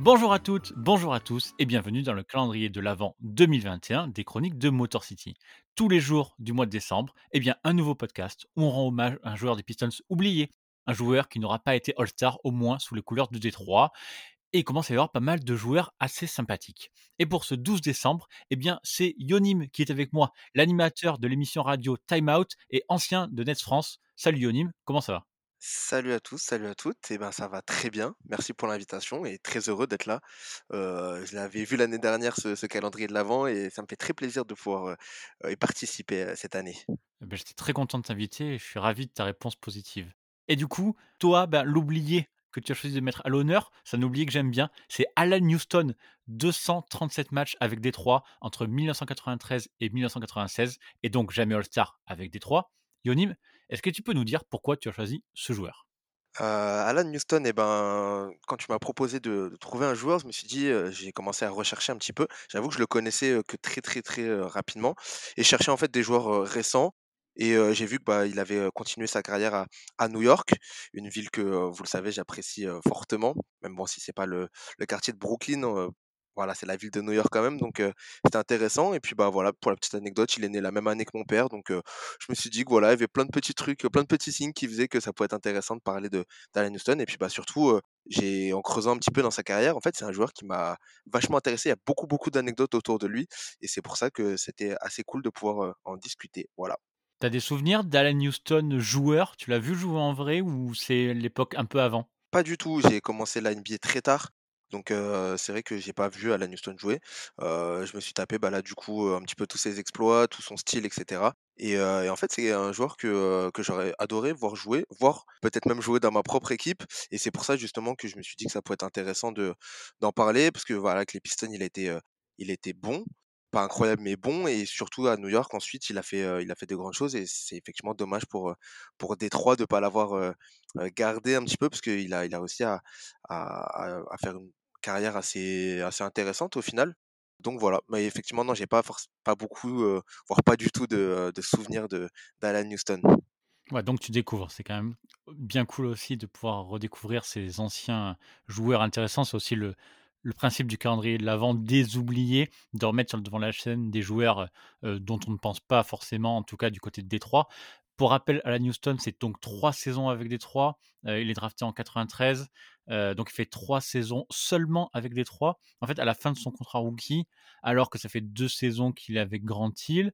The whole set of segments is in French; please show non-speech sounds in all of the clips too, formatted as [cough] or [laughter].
Bonjour à toutes, bonjour à tous et bienvenue dans le calendrier de l'Avent 2021 des chroniques de Motor City. Tous les jours du mois de décembre, eh bien, un nouveau podcast où on rend hommage à un joueur des Pistons oublié, un joueur qui n'aura pas été All-Star au moins sous les couleurs de Détroit. Et il commence à y avoir pas mal de joueurs assez sympathiques. Et pour ce 12 décembre, eh bien, c'est Yonim qui est avec moi, l'animateur de l'émission radio Time Out et ancien de Nets France. Salut Yonim, comment ça va? Salut à tous, salut à toutes. Et ben ça va très bien. Merci pour l'invitation et très heureux d'être là. Euh, je l'avais vu l'année dernière ce, ce calendrier de l'Avent et ça me fait très plaisir de pouvoir euh, euh, y participer cette année. Eh ben, J'étais très content de t'inviter et je suis ravi de ta réponse positive. Et du coup, toi, ben, l'oublié que tu as choisi de mettre à l'honneur, c'est un oublié que j'aime bien, c'est Alan Houston, 237 matchs avec Détroit entre 1993 et 1996, et donc jamais All-Star avec Détroit. Yonim, est-ce que tu peux nous dire pourquoi tu as choisi ce joueur? Euh, Alan Houston, et ben quand tu m'as proposé de, trouver un joueur, je me suis dit, j'ai commencé à rechercher un petit peu. J'avoue que je le connaissais que très très très rapidement et cherchais en fait des joueurs récents. Et j'ai vu que bah, il avait continué sa carrière à, New York, une ville que vous le savez, j'apprécie fortement. Même bon, si c'est pas le, quartier de Brooklyn, voilà, c'est la ville de New York quand même, donc euh, c'était intéressant. Et puis bah voilà, pour la petite anecdote, il est né la même année que mon père, donc euh, je me suis dit que voilà, il y avait plein de petits trucs, plein de petits signes qui faisaient que ça pouvait être intéressant de parler de d'Alan Houston. Et puis bah surtout, euh, j'ai en creusant un petit peu dans sa carrière, en fait, c'est un joueur qui m'a vachement intéressé. Il y a beaucoup beaucoup d'anecdotes autour de lui, et c'est pour ça que c'était assez cool de pouvoir en discuter. Voilà. Tu as des souvenirs d'Alan Houston joueur? Tu l'as vu jouer en vrai ou c'est l'époque un peu avant? Pas du tout, j'ai commencé la NBA très tard. Donc c'est vrai que j'ai pas vu Alan Houston jouer. Je me suis tapé, bah, là, du coup, un petit peu tous ses exploits, tout son style et cetera. Et en fait, c'est un joueur que, j'aurais adoré voir jouer, voir peut-être même jouer dans ma propre équipe. Et c'est pour ça justement que je me suis dit que ça pourrait être intéressant de d'en parler parce que voilà, avec les Pistons, il était bon, pas incroyable mais bon et surtout à New York ensuite, il a fait, il a fait de grandes choses et c'est effectivement dommage pour, pour Détroit de pas l'avoir, gardé un petit peu parce qu'il a il a réussi à à faire une carrière assez assez intéressante au final. Donc voilà, mais effectivement non, j'ai pas pas beaucoup, voire pas du tout de, de souvenirs de d'Alan Houston. Ouais, donc tu découvres. C'est quand même bien cool aussi de pouvoir redécouvrir ces anciens joueurs intéressants. C'est aussi le, le principe du calendrier de l'avant des oubliés, de remettre sur le devant de la scène des joueurs euh, dont on ne pense pas forcément, en tout cas du côté de Détroit. Pour rappel, Alan Houston, c'est donc trois saisons avec Détroit. Euh, il est drafté en 93, euh, donc il fait trois saisons seulement avec Détroit. En fait, à la fin de son contrat rookie, alors que ça fait deux saisons qu'il est avec Grant Hill,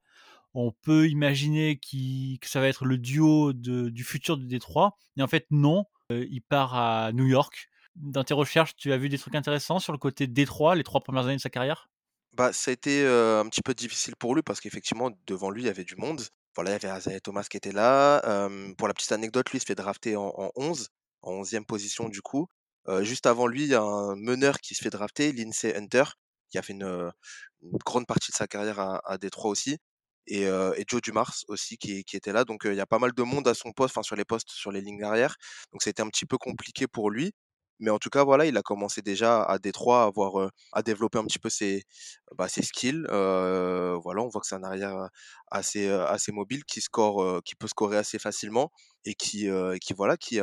on peut imaginer que ça va être le duo du futur de Détroit. Et en fait, non. Euh, il part à New York. Dans tes recherches, tu as vu des trucs intéressants sur le côté Détroit, les trois premières années de sa carrière? Bah, ça a été, un petit peu difficile pour lui parce qu'effectivement devant lui, il y avait du monde. Voilà, il y avait Isaiah Thomas qui était là. Pour la petite anecdote, lui, il se fait drafter en en 11, en onzième position du coup. Juste avant lui, il y a un meneur qui se fait drafter, Lindsey Hunter, qui a fait une, grande partie de sa carrière à à Détroit aussi et Joe Dumars aussi qui était là. Donc il y a pas mal de monde à son poste, enfin sur les postes, sur les lignes arrière. Donc été un petit peu compliqué pour lui. Mais en tout cas, voilà, il a commencé déjà à Détroit à à développer un petit peu ses bah, skills. Voilà, on voit que c'est un arrière, assez, mobile qui score, qui peut scorer assez facilement et qui, voilà, qui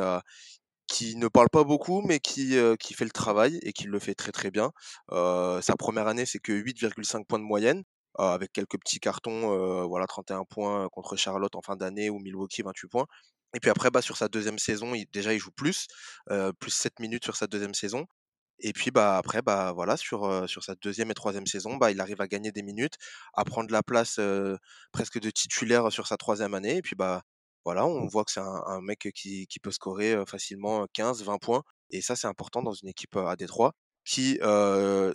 ne parle pas beaucoup, mais qui, fait le travail et qui le fait très, très bien. Sa première année, c'est que 8,5 points de moyenne, avec quelques petits cartons, voilà 31 points contre Charlotte en fin d'année ou Milwaukee 28 points. Et puis après, bah, sur sa deuxième saison, il déjà il joue plus, plus 7 minutes sur sa deuxième saison. Et puis, bah, après, bah, voilà, sur, sa deuxième et troisième saison, bah, il arrive à gagner des minutes, à prendre la place, presque de titulaire sur sa troisième année. Et puis, bah, voilà, on voit que c'est un un mec qui qui peut scorer, facilement, 15-20 points. Et ça, c'est important dans une équipe, à Détroit qui,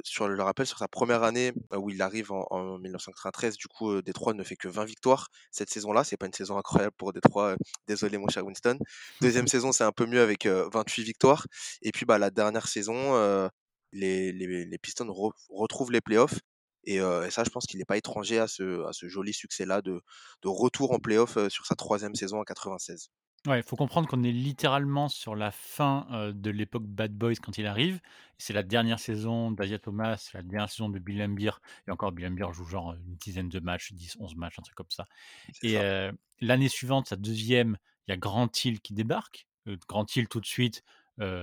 sur le rappel, sur sa première année, où il arrive en en 1993, du coup, Détroit ne fait que 20 victoires cette saison-là. C'est pas une saison incroyable pour Détroit, désolé mon cher Winston. Deuxième saison, c'est un peu mieux avec, heu, 28 victoires et puis, bah, la dernière saison, les Pistons re retrouvent les playoffs et ça, je pense qu'il est pas étranger à ce joli succès-là de de retour en playoff, sur sa troisième saison en 96. Ouais, il faut comprendre qu'on est littéralement sur la fin euh, de l'époque Bad Boys quand il arrive. C'est la dernière saison d'Asia Thomas, c'est la dernière saison de Bill Laimbeer. Et encore, Bill Laimbeer joue genre une dizaine de matchs, 10, 11 matchs, un truc comme ça. Et euh, l'année suivante, sa deuxième, il y a Grant Hill qui débarque. Euh, Grant Hill tout de suite,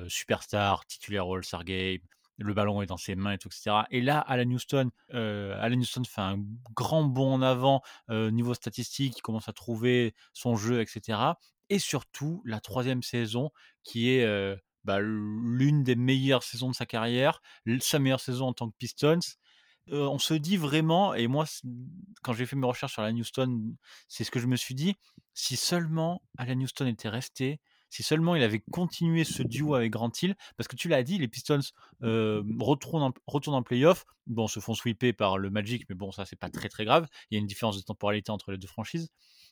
superstar, titulaire All-Star Game, le ballon est dans ses mains et tout et cetera et là, Allan Houston, heu, Allan Houston fait un grand bond en avant, niveau statistique, il commence à trouver son jeu et cetera et surtout la troisième saison qui est, bah, l'une des meilleures saisons de sa carrière, sa meilleure saison en tant que Pistons. On se dit vraiment et moi quand j'ai fait mes recherches sur Allan Houston, c'est ce que je me suis dit: «Si seulement Allan Houston était resté, si seulement il avait continué ce duo avec Grant Hill», parce que tu l'as dit, les Pistons, retournent en retournent en play-off. Bon, se font sweeper par le Magic, mais bon, ça, c'est pas très, très grave. Il y a une différence de temporalité entre les 2 franchises.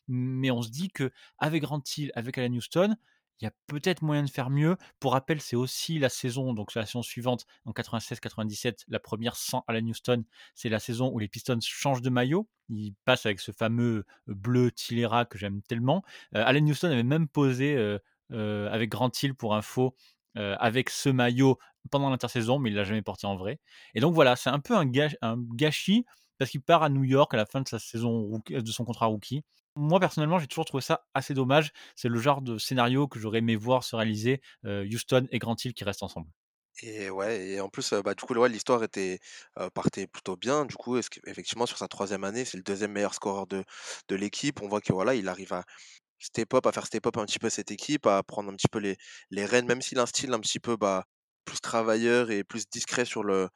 Mais on se dit qu'avec Grant Hill, avec Allan Houston, il y a peut-être moyen de faire mieux. Pour rappel, c'est aussi la saison, donc la saison suivante, en 96-97, la première sans Allan Houston, c'est la saison où les Pistons changent de maillot. Ils passent avec ce fameux bleu Tillera que j'aime tellement. Heu, Allan Houston avait même posé, heu, avec Grant Hill pour info, avec ce maillot pendant l'intersaison, mais il l'a jamais porté en vrai et donc voilà, c'est un peu un gâchis parce qu'il part à New York à la fin de sa saison rook de son contrat rookie. Moi, personnellement, j'ai toujours trouvé ça assez dommage. C'est le genre de scénario que j'aurais aimé voir se réaliser, heu, Houston et Grant Hill qui restent ensemble. Et ouais et en plus, heu, bah, du coup, l'histoire était, partait plutôt bien. Du coup, est-ce qu'effectivement sur sa troisième année, c'est le deuxième meilleur scoreur de l'équipe? On voit que voilà, il arrive à step up, à faire step up un petit peu cette équipe, à prendre un petit peu les les rênes, même s'il a un style un petit peu, bah, plus travailleur et plus discret sur le,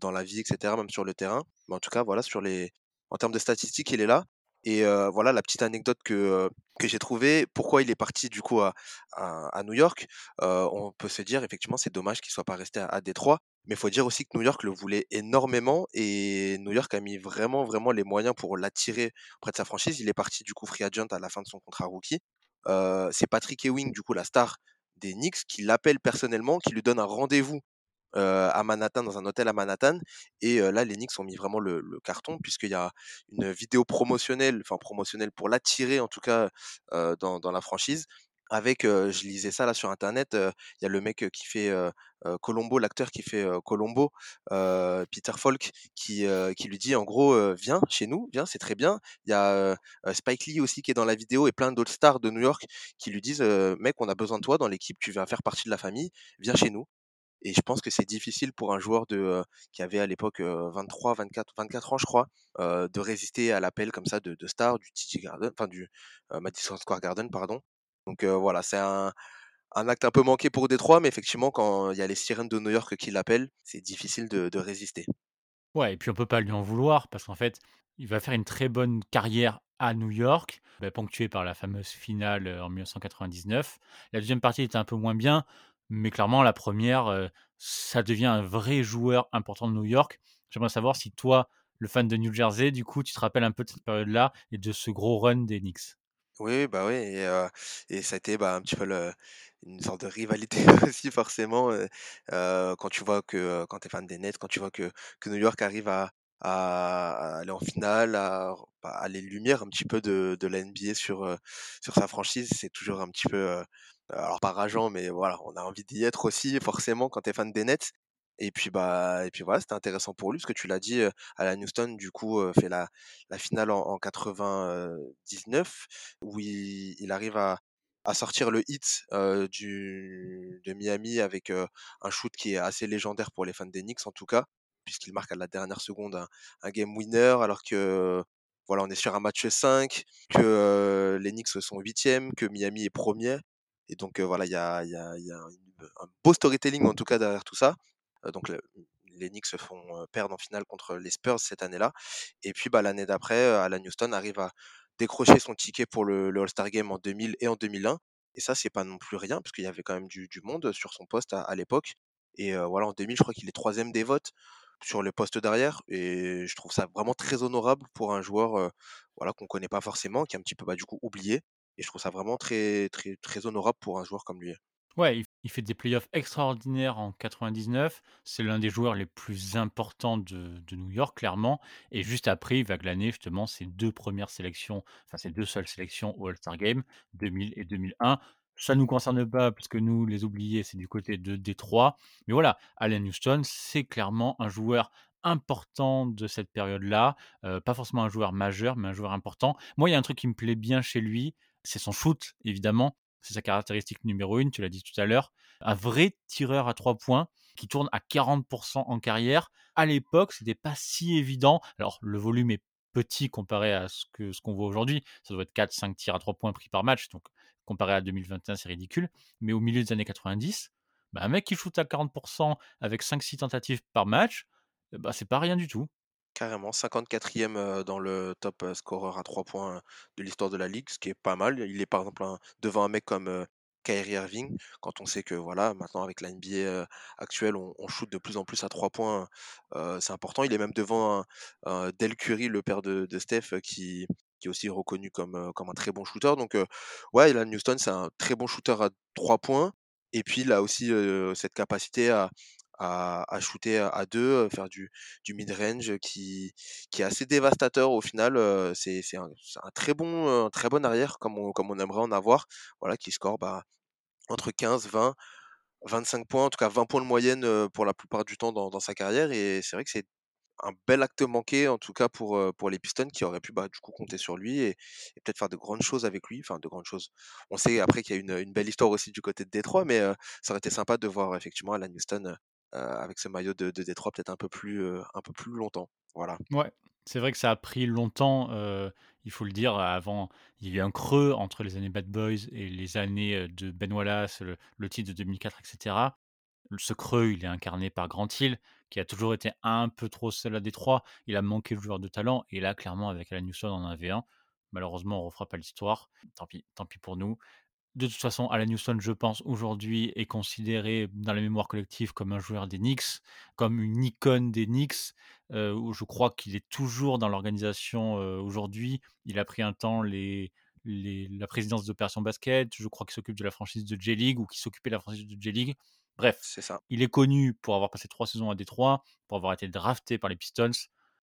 dans la vie et cetera, même sur le terrain. Mais en tout cas, voilà, sur les en termes de statistiques, il est là et voilà la petite anecdote que, que j'ai trouvée. Pourquoi il est parti du coup à à New York? On peut se dire effectivement c'est dommage qu'il soit pas resté à à Détroit, mais il faut dire aussi que New York le voulait énormément et New York a mis vraiment, vraiment les moyens pour l'attirer auprès de sa franchise. Il est parti du coup free agent à la fin de son contrat rookie. C'est Patrick Ewing, du coup la star des Knicks, qui l'appelle personnellement, qui lui donne un rendez-vous, à Manhattan, dans un hôtel à Manhattan et là les Knicks ont mis vraiment le carton puisqu'il y a une vidéo promotionnelle, enfin promotionnelle pour l'attirer en tout cas, dans la franchise avec, je lisais ça là sur internet, il y a le mec, qui fait, Columbo, l'acteur qui fait, heu, Peter Falk, qui, qui lui dit en gros, «Viens chez nous, viens, c'est très bien». Il y a, Spike Lee aussi qui est dans la vidéo et plein d'autres stars de New York qui lui disent, «Mec, on a besoin de toi dans l'équipe, tu vas faire partie de la famille, viens chez nous» et je pense que c'est difficile pour un joueur de, qui avait à l'époque, heu, 23-24-24 ans je crois, de résister à l'appel comme ça de de stars du TD Garden, enfin du, Madison Square Garden pardon. Donc voilà, c'est un acte un peu manqué pour Détroit, mais effectivement quand il y a les sirènes de New York qui l'appellent, c'est difficile de résister. Ouais et puis on peut pas lui en vouloir parce qu'en fait, il va faire une très bonne carrière à New York, bah, ponctuée par la fameuse finale, en 1999. La deuxième partie était un peu moins bien, mais clairement la première, re ça devient un vrai joueur important de New York. J'aimerais savoir si toi, le fan de New Jersey, du coup, tu te rappelles un peu de cette période-là et de ce gros run des Knicks? Oui, bah, oui et heu et ça a été, bah, un petit peu le une sorte de rivalité [laughs] aussi forcément, heu heu, quand tu vois que, quand tu es fan des Nets, quand tu vois que que New York arrive à à aller en finale, à bah, à les lumières un petit peu de de la NBA sur, sur sa franchise, c'est toujours un petit peu, alors pas rageant, mais voilà, on a envie d'y être aussi forcément quand tu es fan des Nets et puis, bah et puis voilà, c'était intéressant pour lui parce que tu l'as dit, Allan Houston du coup, fait la la finale en en 99 où il arrive à à sortir le heu, du de Miami avec, un shoot qui est assez légendaire pour les fans des Knicks en tout cas, puisqu'il marque à la dernière seconde un game winner alors que, voilà, on est sur un match 5, que, les Knicks sont 8e, que Miami est 1er et donc voilà, il y a y y a un beau storytelling en tout cas derrière tout ça. Donc le les Knicks se font, perdre en finale contre les Spurs cette année-là et puis, bah, l'année d'après, heu, Allan Houston arrive à décrocher son ticket pour le All-Star Game en 2000 et en 2001 et ça, c'est pas non plus rien parce qu'il y avait quand même du monde sur son poste à l'époque et voilà, en 2000, je crois qu'il est 3e des votes sur le poste d'arrière et je trouve ça vraiment très honorable pour un joueur, voilà, qu'on connaît pas forcément, qui est un petit peu, bah, du coup oublié et je trouve ça vraiment très, très, très honorable pour un joueur comme lui. Ouais, il fait des playoffs extraordinaires en 99. C'est l'un des joueurs les plus importants de New York, clairement et juste après, il va glaner justement ses 2 premières sélections, enfin ses 2 seules sélections au All-Star Game, 2000 et 2001. Ça nous concerne pas puisque nous, les oubliés, c'est du côté de Détroit. Mais voilà, Allan Houston, c'est clairement un joueur important de cette période-là. Heu, pas forcément un joueur majeur, mais un joueur important. Moi, il y a un truc qui me plaît bien chez lui, c'est son shoot, évidemment. C'est sa caractéristique numéro 1, tu l'as dit tout à l'heure. Un vrai tireur à 3 points. qui tourne à 40% en carrière. À l'époque, c'était pas si évident. Alors, le volume est petit comparé à ce que ce qu'on voit aujourd'hui. Ça doit être 4-5 tirs à 3 points pris par match, donc comparé à 2021, c'est ridicule. Mais au milieu des années 90, bah, un mec qui shoot à 40% avec 5-6 tentatives par match, bah, c'est pas rien du tout. Carrément, 54e euh, dans le top scoreur à 3 points de l'histoire de la ligue, ce qui est pas mal. Il est par exemple devant un mec comme Kyrie Irving, quand on sait que voilà, maintenant avec la NBA actuelle, on, on shoot de plus en plus à 3 points, c'est important. Il est même devant un, Del Curry, le père de, Steph, qui, est aussi reconnu comme, un très bon shooter. Donc ouais, Ilan Houston, c'est un très bon shooter à 3 points. Et puis il a aussi cette capacité à, à, shooter à deux, faire du, mid-range qui, est assez dévastateur au final. c'est un, très bon, très arrière comme on, aimerait en avoir. Voilà, qui score bah, entre 15, 20, 25 points, en tout cas 20 points de moyenne pour la plupart du temps dans, sa carrière. Et c'est vrai que c'est un bel acte manqué, en tout cas pour, les Pistons qui auraient pu bah, du coup compter sur lui et, peut-être faire de grandes choses avec lui. Enfin, de grandes choses. On sait après qu'il y a une, une belle histoire aussi du côté de Détroit, mais ça aurait été sympa de voir effectivement Alan Houston avec ce maillot de, Détroit peut-être un peu plus, euh, un peu plus longtemps. Voilà, Ouais, c'est vrai que ça a pris longtemps, heu, il faut le dire, avant il y a eu un creux entre les années Bad Boys et les années, de Ben Wallace, le le titre de 2004 et cetera. Ce creux, il est incarné par Grant Hill, qui a toujours été un peu trop seul à Détroit. Il a manqué de joueurs de talent et là, clairement, avec Alan Houston, on en avait un. Malheureusement, on refera pas l'histoire. Tant pis, tant pis pour nous. De toute façon, Alan Houston, je pense, aujourd'hui, est considéré dans la mémoire collective comme un joueur des Knicks, comme une icône des Knicks, où je crois qu'il est toujours dans l'organisation, heu, aujourd'hui. Il a pris un temps les les la présidence d'Opération Basket, je crois qu'il s'occupe de la franchise de J-League ou qu'il s'occupait de la franchise de J-League. Bref, c'est ça. il est connu pour avoir passé 3 saisons à Détroit, pour avoir été drafté par les Pistons,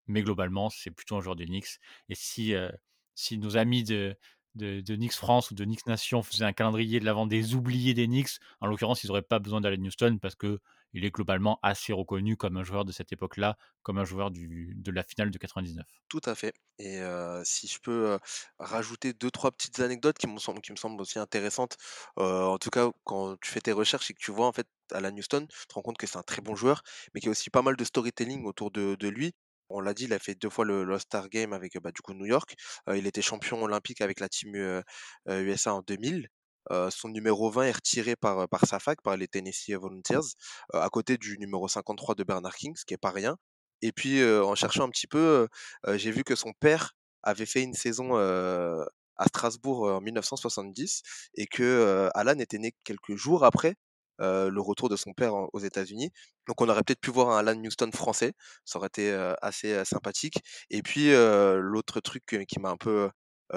mais globalement, c'est plutôt un joueur des Knicks et si, heu, si nos amis de de de Knicks France ou de Knicks Nation faisaient un calendrier de l'avant des oubliés des Knicks, en l'occurrence, ils n'auraient pas besoin d'Allen Houston parce que il est globalement assez reconnu comme un joueur de cette époque-là, comme un joueur de la finale de 99. Tout à fait. Et heu, si je peux, heu, rajouter deux trois petites anecdotes qui me semblent aussi intéressantes, heu, en tout cas, quand tu fais tes recherches et que tu vois, en fait, Alan Houston, tu te rends compte que c'est un très bon joueur, mais qu'il y a aussi pas mal de storytelling autour de lui. On l'a dit, il a fait 2 fois le l'All-Star Game avec, bah, du coup, New York. Heu, il était champion olympique avec la team, heu heu, USA en 2000. Heu, son numéro 20 est retiré par, par sa fac, par les Tennessee Volunteers, à côté du numéro 53 de Bernard King, ce qui est pas rien. Et puis, en cherchant un petit peu, j'ai vu que son père avait fait une saison, à Strasbourg, en 1970 et que, Alan était né quelques jours après, heu, le retour de son père aux États-Unis. Donc on aurait peut-être pu voir un Alan Houston français, ça aurait été, heu, assez, heu, sympathique et puis, l'autre truc, qui m'a un peu,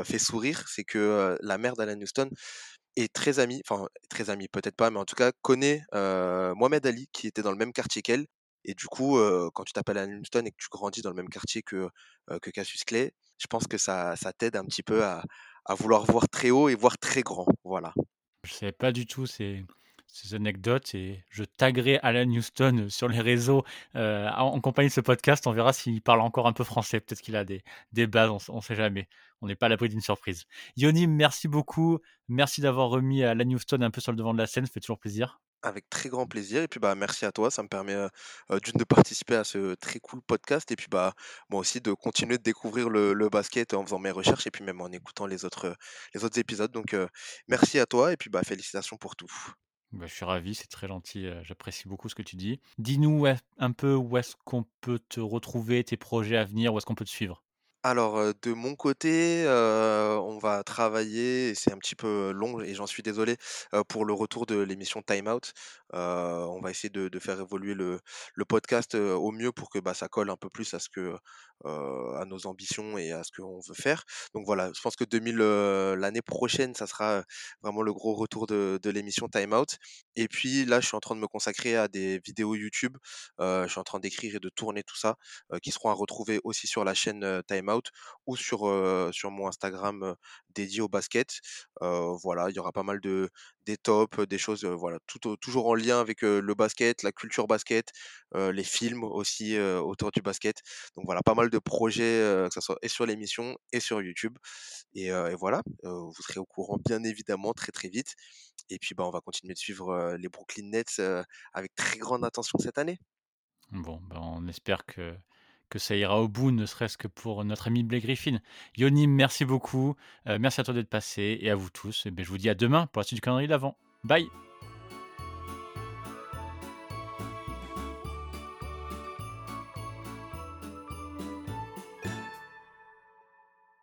fait sourire, c'est que, la mère d'Alan Houston est très amie, enfin très amie peut-être pas, mais en tout cas connaît, Mohamed Ali qui était dans le même quartier qu'elle et du coup, quand tu t'appelles Alan Houston et que tu grandis dans le même quartier que, que Cassius Clay, je pense que ça ça t'aide un petit peu à à vouloir voir très haut et voir très grand, voilà. Je savais pas du tout ces ces anecdotes et je taguerai Alan Houston, sur les réseaux, heu, en compagnie de ce podcast. On verra s'il parle encore un peu français. Peut-être qu'il a des des bases, on on sait jamais. On n'est pas à l'abri d'une surprise. Yoni, merci beaucoup. Merci d'avoir remis Alan Houston un peu sur le devant de la scène, ça fait toujours plaisir. Avec très grand plaisir et puis, bah, merci à toi, ça me permet, heu heu, d'une de participer à ce très cool podcast et puis, bah, moi aussi de continuer de découvrir le basket en faisant mes recherches et puis même en écoutant les autres, les autres épisodes donc, merci à toi et puis, bah, félicitations pour tout. Bah, je suis ravi, c'est très gentil, heu, j'apprécie beaucoup ce que tu dis. Dis-nous un peu où est-ce qu'on peut te retrouver, tes projets à venir, où est-ce qu'on peut te suivre? Alors, de mon côté, on va travailler c'est un petit peu long et j'en suis désolé, pour le retour de l'émission Time Out. On va essayer de faire évoluer le podcast, au mieux pour que, bah, ça colle un peu plus à à nos ambitions et à ce qu'on veut faire. Donc voilà, je pense que 2000, heu, l'année prochaine, ça sera, vraiment le gros retour de l'émission Time Out et puis là, je suis en train de me consacrer à des vidéos YouTube. Je suis en train d'écrire et de tourner tout ça, qui seront à retrouver aussi sur la chaîne, heu, Time Out ou sur, sur mon Instagram, dédié au basket. Voilà, il y aura pas mal de des tops, des choses, voilà, toujours en lien avec, le basket, la culture basket, les films aussi, autour du basket. Donc voilà, pas mal de projets, que ça soit et sur l'émission et sur YouTube et voilà, vous serez au courant bien évidemment très, très vite et puis, bah, on va continuer de suivre, les Brooklyn Nets, avec très grande attention cette année. Bon, ben, on espère que que ça ira au bout, ne serait-ce que pour notre ami Blake Griffin. Yoni, merci beaucoup, heu, merci à toi d'être passé et à vous tous et beh, je vous dis à demain pour la suite du calendrier de l'avent. Bye.